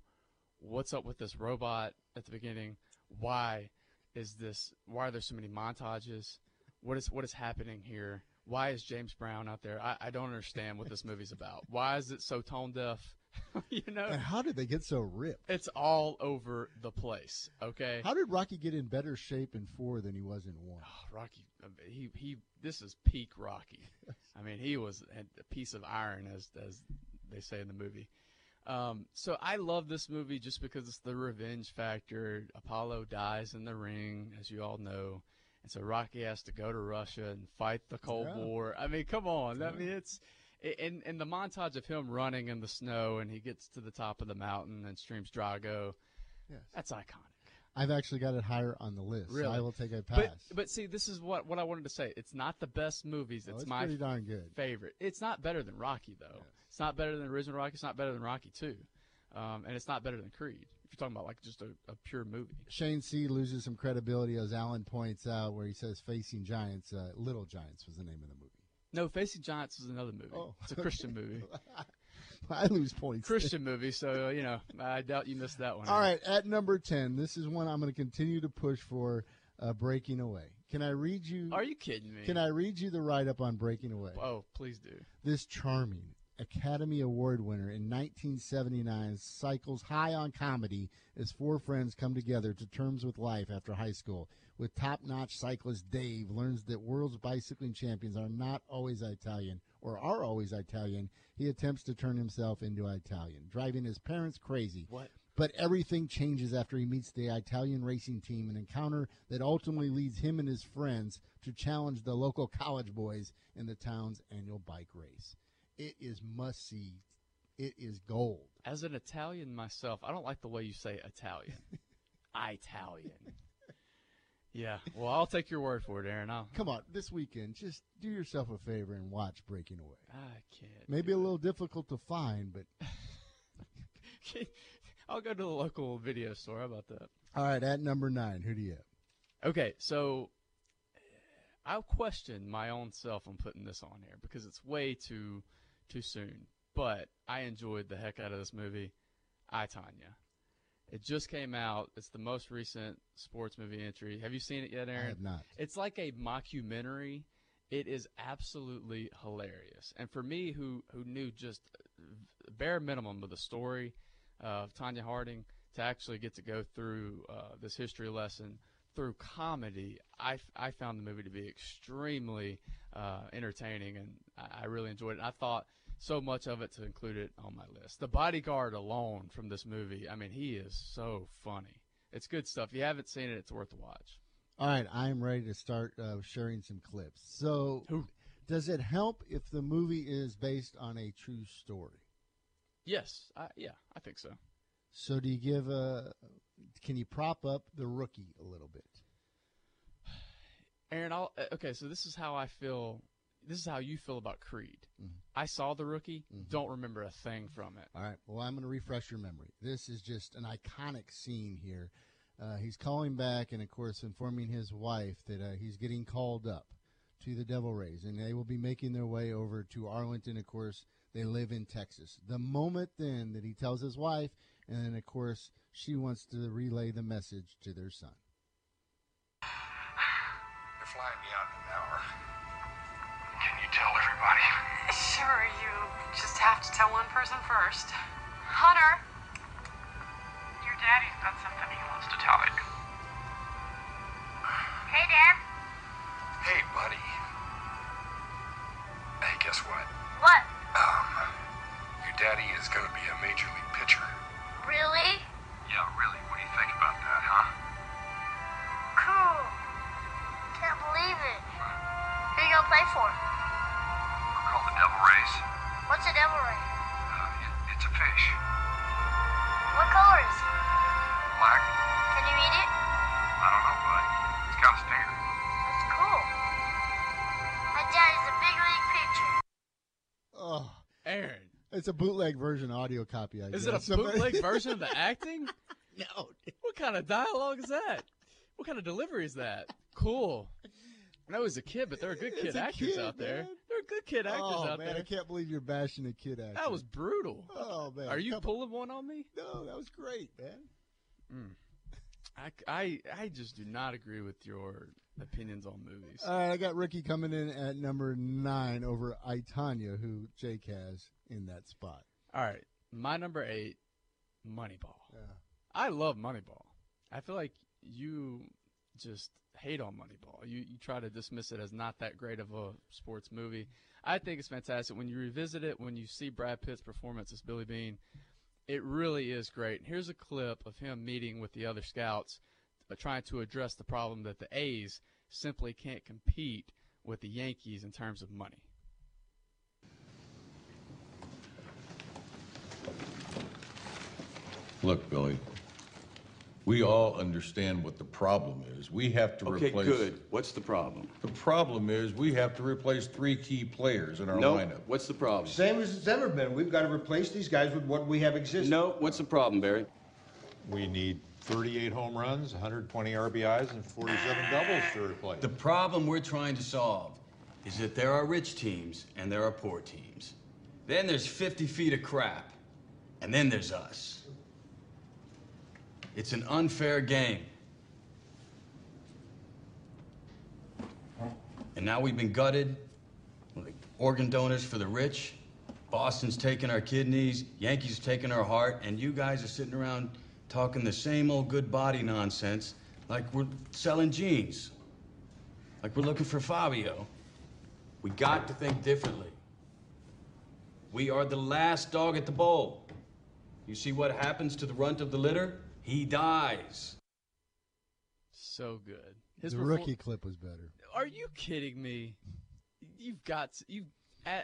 "What's up with this robot at the beginning? Why is this? Why are there so many montages? What is what is happening here? Why is James Brown out there? I, I don't understand what this movie's about. Why is it so tone deaf? you know, And how did they get so ripped? it's all over the place. Okay. How did Rocky get in better shape in four than he was in one? Rocky, he he. This is peak Rocky. I mean, he was a piece of iron, as as they say in the movie. Um, so I love this movie just because it's the revenge factor. Apollo dies in the ring, as you all know, and so Rocky has to go to Russia and fight the Cold Yeah. War. I mean, come on. I mean, it's in in the montage of him running in the snow and he gets to the top of the mountain and streams Drago. Yes. That's iconic. I've actually got it higher on the list. so Really? I will take a pass. But but see, this is what what I wanted to say. It's not the best movies. Oh, It's, it's my pretty darn good. favorite. It's not better than Rocky though. It's not better than the original Rocky. It's not better than Rocky Two, um, and it's not better than Creed. If you're talking about like just a, a pure movie. Shane C loses some credibility as Alan points out, where he says "Facing Giants." Uh, Little Giants was the name of the movie. No, Facing Giants is another movie. Oh, it's a Christian movie. I lose points. Christian movie, so you know I doubt you missed that one. All right, at number ten, this is one I'm going to continue to push for. Uh, breaking away. Can I read you? Are you kidding me? Can I read you the write up on Breaking Away? Oh, please do. This charming Academy Award winner in 1979 cycles high on comedy as four friends come together to terms with life after high school. With top notch cyclist Dave learns that world's bicycling champions are not always Italian or are always Italian, he attempts to turn himself into Italian, driving his parents crazy. What? But everything changes after he meets the Italian racing team, an encounter that ultimately leads him and his friends to challenge the local college boys in the town's annual bike race. It is must see. It is gold. As an Italian myself, I don't like the way you say Italian. Italian. Yeah. Well, I'll take your word for it, Aaron. I'll, Come on, this weekend, just do yourself a favor and watch Breaking Away. I can't. Maybe a little difficult to find, but I'll go to the local video store. How about that? all right. At number nine, who do you have? Okay, so I'll question my own self on putting this on here because it's way too too soon. But I enjoyed the heck out of this movie, I, Tonya. It just came out. It's the most recent sports movie entry. Have you seen it yet, Aaron? I have not. It's like a mockumentary. It is absolutely hilarious. And for me, who who knew just bare minimum of the story of Tonya Harding, to actually get to go through uh, this history lesson through comedy, I, I found the movie to be extremely uh, entertaining, and I, I really enjoyed it. I thought so much of it to include it on my list. The bodyguard alone from this movie, I mean, he is so funny. It's good stuff. If you haven't seen it, it's worth a watch. All right, I'm ready to start uh, sharing some clips. So, does it help if the movie is based on a true story? Yes, I, yeah, I think so. So, do you give a? Can you prop up the rookie a little bit? Aaron, I'll, uh, okay, so this is how I feel. This is how you feel about Creed. I saw the rookie, don't remember a thing from it. All right. Well, I'm going to refresh your memory. This is just an iconic scene here. Uh, he's calling back and, of course, informing his wife that uh, he's getting called up to the Devil Rays, and they will be making their way over to Arlington. Of course, they live in Texas. The moment then that he tells his wife, and then, of course, she wants to relay the message to their son. They're flying me out in an hour. Can you tell everybody? Sure, you just have to tell one person first. Hunter! Your daddy's got something he wants To tell it. Hey, Dad. Hey, buddy. Hey, guess what? What? Um, your daddy is going to be a major league pitcher. Really? Yeah, really. What do you think about that, huh? Cool. Can't believe it. Who you gonna play for? We're called the Devil Rays. What's a devil ray? Uh, it, it's a fish. What color is it? Black? Can you eat it? I don't know, bud. It's got a stinger. That's cool. My daddy's a big league pitcher. Oh, Aaron. It's a bootleg version audio copy, I Is guess. it a bootleg version of the acting? No. What kind of dialogue is that? What kind of delivery is that? Cool. I was a kid, but there are good kid actors kid, out there. man. There are good kid actors oh, out man, there. I can't believe you're bashing a kid actor. That was brutal. Oh man, Are you Come- pulling one on me? No, that was great, man. Mm. I, I, I just do not agree with your opinions on movies. All right, I got Ricky coming in at number nine over I, Tonya, who Jake has in that spot. All right, my number eight, Moneyball. Yeah. I love Moneyball. I feel like you just hate on Moneyball. You you try to dismiss it as not that great of a sports movie. I think it's fantastic when you revisit it. When you see Brad Pitt's performance as Billy Beane, it really is great. And Here's a clip of him meeting with the other scouts, uh, trying to address the problem that the A's simply can't compete with the Yankees in terms of money. Look, Billy, we all understand what the problem is. We have to Okay, replace. good. What's the problem? The problem is we have to replace three key players in our No. lineup. What's the problem? Same as it's ever been. We've got to replace these guys with what we have existing. No. What's the problem, Barry? We need 38 home runs, 120 RBIs, and 47 doubles to replace. The problem we're trying to solve is that there are rich teams and there are poor teams. Then there's 50 feet of crap. And then there's us. It's an unfair game. And now we've been gutted. Organ donors for the rich. Boston's taking our kidneys. Yankees taking our heart. And you guys are sitting around talking the same old good body nonsense like we're selling jeans. Like we're looking for Fabio. We got to think differently. We are the last dog at the bowl. You see what happens to the runt of the litter? He dies. So good. the perfor- rookie clip was better. Are you kidding me? You've got to, you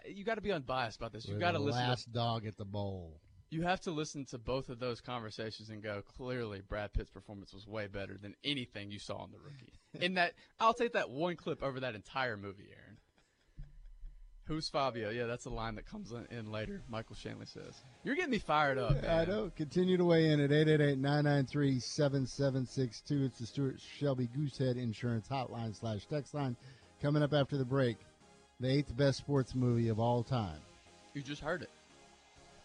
you got to be unbiased about this. You've We're got to listen. Last To, dog at the bowl. you have to listen to both of those conversations and go. Clearly, Brad Pitt's performance was way better than anything you saw in the rookie. in that, I'll take that one clip over that entire movie, Aaron. Who's Fabio? Yeah, that's a line that comes in, later. Michael Shanley says, "You're getting me fired up." I know. Continue to weigh in at 888-993-7762. It's the Stuart Shelby Goosehead Insurance Hotline slash text line. Coming up after the break, the eighth best sports movie of all time. You just heard it.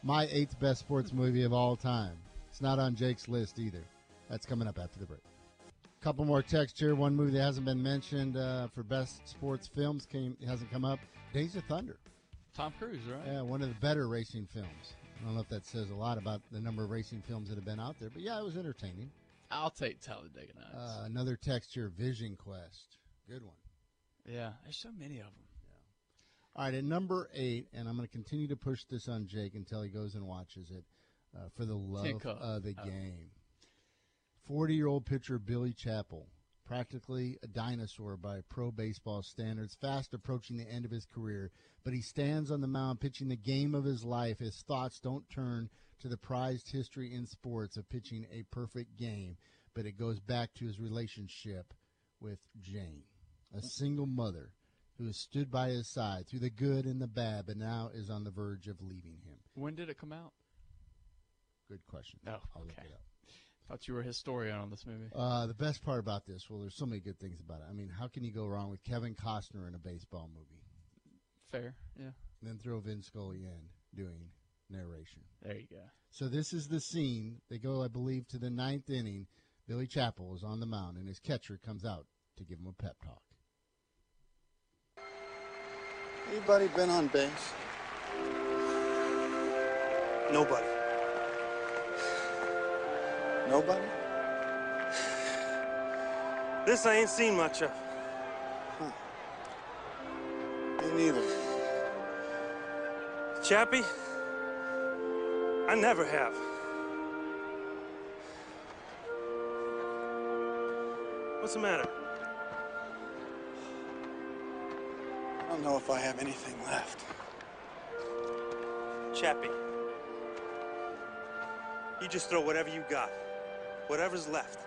My eighth best sports movie of all time. It's not on Jake's list either. That's coming up after the break. Couple more texts here. One movie that hasn't been mentioned uh, for best sports films came hasn't come up. Days of Thunder. Tom Cruise, right? Yeah, one of the better racing films. I don't know if that says a lot about the number of racing films that have been out there, but yeah, it was entertaining. I'll take Talladega Nights. Uh, another text here, Vision Quest. Good one. yeah, there's so many of them. Yeah. All right, at number eight, and I'm going to continue to push this on Jake until he goes and watches it uh, for the love of the Oh. game. 40 year old pitcher Billy Chapel, practically a dinosaur by pro baseball standards, fast approaching the end of his career, but he stands on the mound pitching the game of his life. His thoughts don't turn to the prized history in sports of pitching a perfect game, but it goes back to his relationship with Jane, a single mother who has stood by his side through the good and the bad, but now is on the verge of leaving him. When did it come out? Good question. Oh, I'll look okay. it up. Thought you were a historian on this movie. Uh, the best part about this, well, there's so many good things about it. I mean, how can you go wrong with Kevin Costner in a baseball movie? Fair, yeah. And then throw Vin Scully in doing narration. There you go. So this is the scene. They go, I believe, to the ninth inning. Billy Chapel is on the mound, and his catcher comes out to give him a pep talk. Anybody been on base? Nobody. Nobody? This I ain't seen much of. Me neither. Chappie? I never have. What's the matter? I don't know if I have anything left. Chappie. You just throw whatever you got. Whatever's left.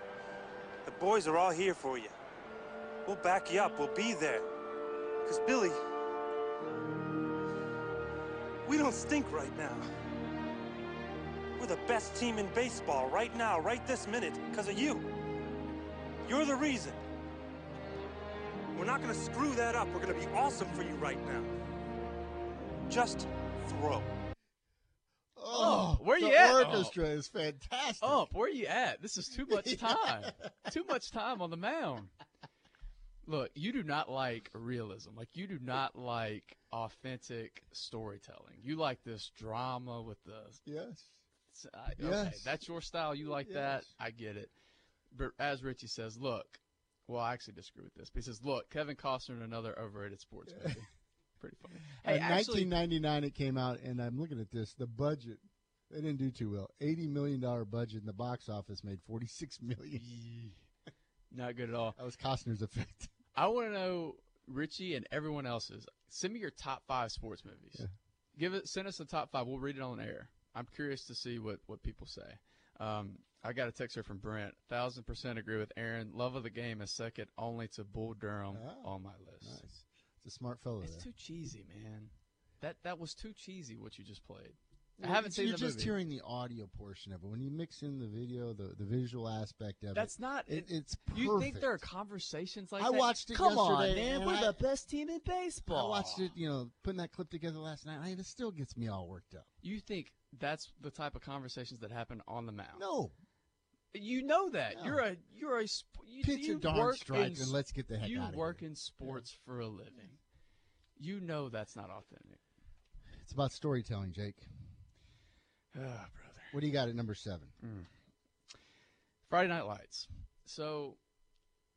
The boys are all here for you. We'll back you up. We'll be there. Because, Billy, we don't stink right now. We're the best team in baseball right now, right this minute, because of you. You're the reason. We're not to screw that up. We're to be awesome for you right now. Just throw. Oh, where the you at? orchestra is fantastic. Ump, where you at? This is too much time. too much time on the mound. Look, you do not like realism. Like you do not like authentic storytelling. You like this drama with the Yes. Uh, okay, Yes. that's your style. You like that. I get it. But as Richie says, look. Well, I actually disagree with this. But he says, look, Kevin Costner in another overrated sports movie. Pretty funny. Hey, in actually, 1999, it came out, and I'm looking at this. The budget, they didn't do too well. $80 million budget, and the box office made 46 million. not good at all. That was Costner's effect. I want to know Richie and everyone else's. Send me your top five sports movies. Give it. Send us the top five. We'll read it on air. I'm curious to see what what people say. Um, I got a text here from Brent. Thousand percent agree with Aaron. Love of the game is second only to Bull Durham on my list. Nice. It's a smart fellow It's there. too cheesy, man. That that was too cheesy. What you just played. I haven't seen You're just movie. hearing the audio portion of it. When you mix in the video, the, the visual aspect of That's it, not. It, it's perfect. You think there are conversations like I that? watched it Come on, man. We're I- the best team in baseball. I watched it, you know, putting that clip together last night. I, it still gets me all worked up. You think that's the type of conversations that happen on the mound? No. You know that No. you're a you're a you, Pitch you a darn strike in and let's get the heck out of here. You work in sports for a living. You know that's not authentic. It's about storytelling, Jake. Ah, brother. What do you got at number seven? Friday Night Lights. So,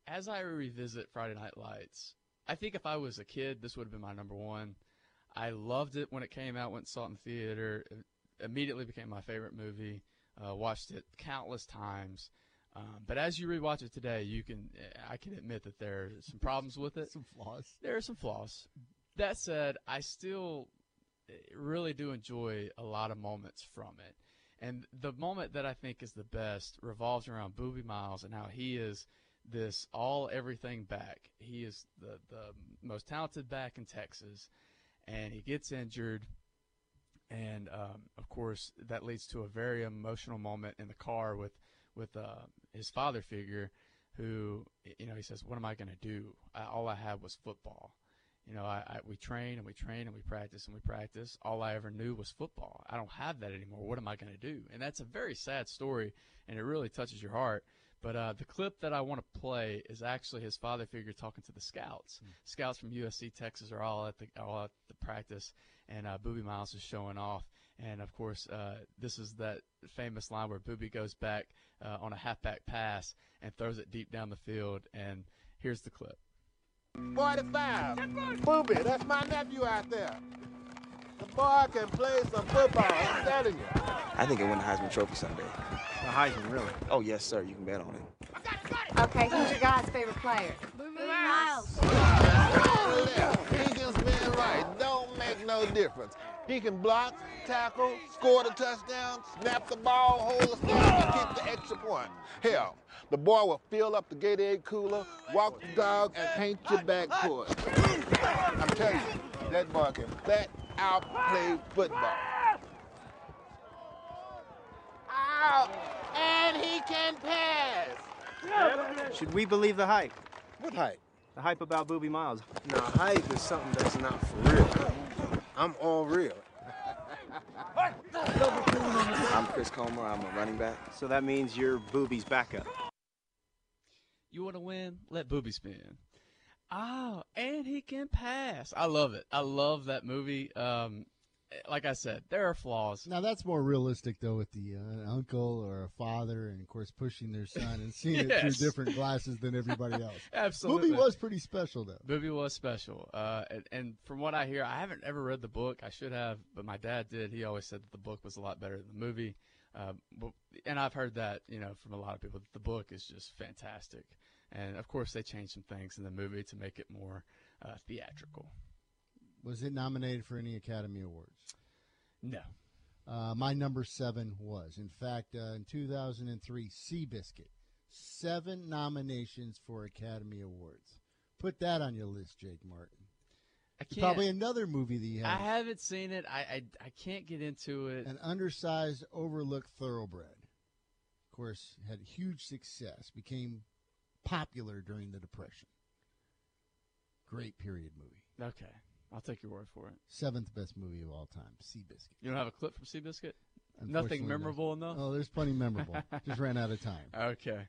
as I revisit Friday Night Lights, I think if I was a kid, this would have been my number one. I loved it when it came out. Went and saw it in the theater. It immediately became my favorite movie. Uh, watched it countless times. Um, but as you rewatch it today, you can I can admit that there are some problems with it. Some flaws. There are some flaws. That said, I still really do enjoy a lot of moments from it. And the moment that I think is the best revolves around Boobie Miles and how he is this all everything back. He is the, the most talented back in Texas, and he gets injured. And um, of course, that leads to a very emotional moment in the car with with uh, his father figure, who you know he says, "What am I going to do? All I had was football." You know, I, I we train and we train and we practice and we practice. All I ever knew was football. I don't have that anymore. What am I going to do? And that's a very sad story, and it really touches your heart. But uh, the clip that I want to play is actually his father figure talking to the scouts. Scouts from USC, Texas, are all at the all at the practice, and uh, Boobie Miles is showing off. And of course, uh, this is that famous line where Boobie goes back uh, on a halfback pass and throws it deep down the field. And here's the clip. 45. Boobie, that's my nephew out there. The boy can play some football, I'm telling you. I think he'll win the Heisman Trophy someday. The Heisman, really? Oh, yes, sir. You can bet on it. Okay, who's your guy's favorite player? Boobie Miles. He just been right. Don't make no difference. He can block, tackle, score the touchdown, snap the ball, hold the snap, and kick the extra point. Hell, the boy will fill up the Gatorade cooler, walk the dog, and paint your backcourt. I'm telling you, that boy can flat out play football. Ow! And he can pass. Should we believe the hype? What hype? The hype about Boobie Miles. Now, hype is something that's not for real. I'm all real. I'm Chris Comer. I'm a running back. So that means you're Boobie's backup. You want to win? Let Boobie spin. Oh, and he can pass. I love it. I love that movie. Um, like I said, there are flaws. Now that's more realistic though, with the uh, uncle or a father, and of course pushing their son and seeing it through different glasses than everybody else. Absolutely. Movie was pretty special though. Boobie was special. Uh, and, and from what I hear, I haven't ever read the book. I should have, but my dad did. He always said that the book was a lot better than the movie. Um, but, and I've heard that, you know, from a lot of people, that the book is just fantastic. And of course, they changed some things in the movie to make it more uh, theatrical. Was it nominated for any Academy Awards? No. Uh, my number seven was. In fact, uh, in 2003, Seabiscuit, seven nominations for Academy Awards. Put that on your list, Jake Martin. I can't. Probably another movie that you I have. haven't seen it. I, I I can't get into it. An undersized, overlooked thoroughbred. Of course, had huge success. Became popular during the Depression. Great period movie. Okay, I'll take your word for it. Seventh best movie of all time. Seabiscuit. You don't have a clip from Seabiscuit? Nothing no. memorable enough. Oh, there's plenty memorable. Just ran out of time. Okay.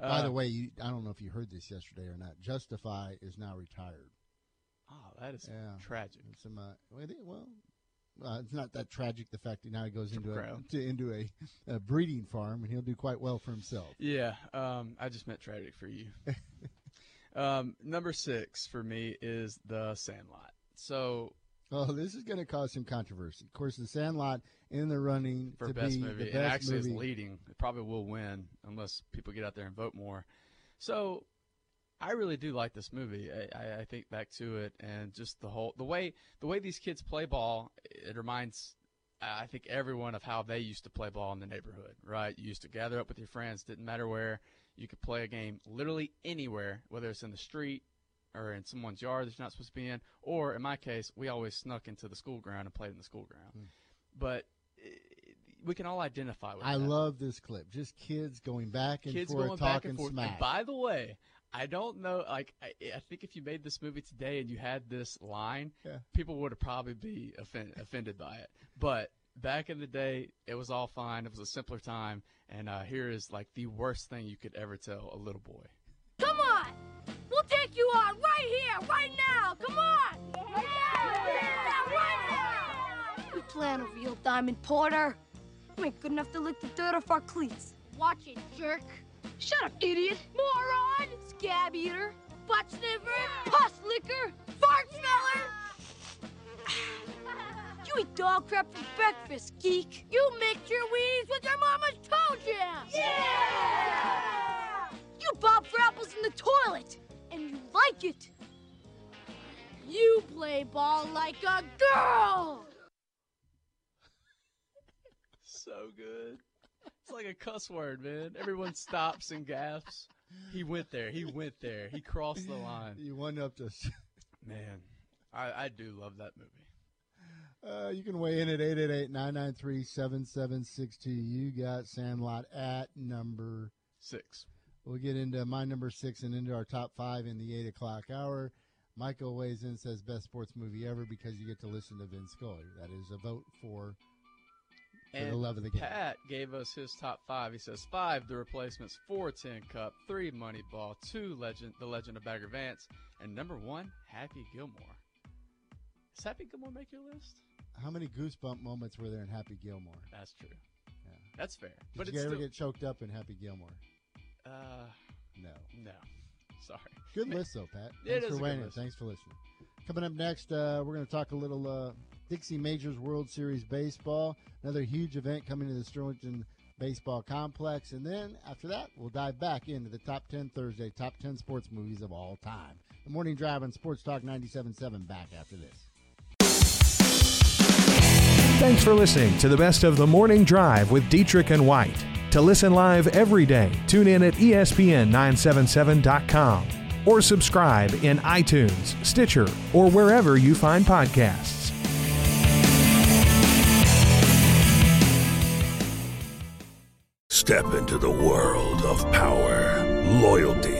By Uh, the way, you, I don't know if you heard this yesterday or not. Justify is now retired. Oh, that is Yeah. tragic. Some, uh, well, well, uh, it's not that tragic. The fact that now he goes into a, to, into a, a breeding farm and he'll do quite well for himself. Yeah, um, I just meant tragic for you. um, number six for me is The Sandlot. So Oh, this is going to cause some controversy. Of course, The Sandlot in the running for to best be movie, the best actually movie. is leading. It probably will win unless people get out there and vote more. So I really do like this movie. I, I, I think back to it and just the whole the way the way these kids play ball. It reminds I think everyone of how they used to play ball in the neighborhood. Right? You used to gather up with your friends. Didn't matter where. You could play a game literally anywhere, whether it's in the street or in someone's yard that you're not supposed to be in, or in my case, we always snuck into the school ground and played in the school ground. Hmm. But eh, we can all identify with that. I that. love this clip. Just kids going back and kids forth, going back talking and forth. smack. And by the way, I don't know. Like, I, I think if you made this movie today and you had this line, Yeah. people would have probably be offend, offended by it. But back in the day, it was all fine. It was a simpler time. And uh, here is like the worst thing you could ever tell a little boy. Here, right now! Come on! Right now! Yeah, right now! We plan a real diamond porter. You ain't good enough to lick the dirt off our cleats. Watch it, jerk. Shut up, idiot. Moron! Scab eater. Butt sniffer. Pus licker. Fart smeller. You eat dog crap for breakfast, geek. You mix your weeds with your mama's toe jam. Yeah! You bob for apples in the toilet, and you like it. You play ball like a girl. So good. It's like a cuss word, man. Everyone stops and gasps. He went there. He went there. He crossed the line. You went up to. Man, I, I do love that movie. Uh, you can weigh in at 888-993-7762. You got Sandlot at number six. We'll get into my number six and into our top five in the eight o'clock hour. Michael weighs in says best sports movie ever because you get to listen to Vince Scully. That is a vote for, for And the love of the game. Pat gave us his top five. He says five, The Replacements, four, Tin Cup, three, Moneyball, two, Legend, The Legend of Bagger Vance, and number one, Happy Gilmore. Does Happy Gilmore make your list? How many goosebump moments were there in Happy Gilmore? That's true. Yeah. That's fair. Did but you ever still, get choked up in Happy Gilmore? uh, No. no. Sorry. Good list, though, Pat. Thanks is for a good weighing in. Thanks for listening. Coming up next, uh, we're going to talk a little uh, Dixie Majors World Series baseball. Another huge event coming to the Sterlington Baseball Complex. And then after that, we'll dive back into the top 10 Thursday, top 10 sports movies of all time. The Morning Drive on Sports Talk 97.7 back after this. Thanks for listening to the best of the morning drive with Dietrich and White. To listen live every day, tune in at E ESPN977.com or subscribe in iTunes, Stitcher, or wherever you find podcasts. Step into the world of power, loyalty,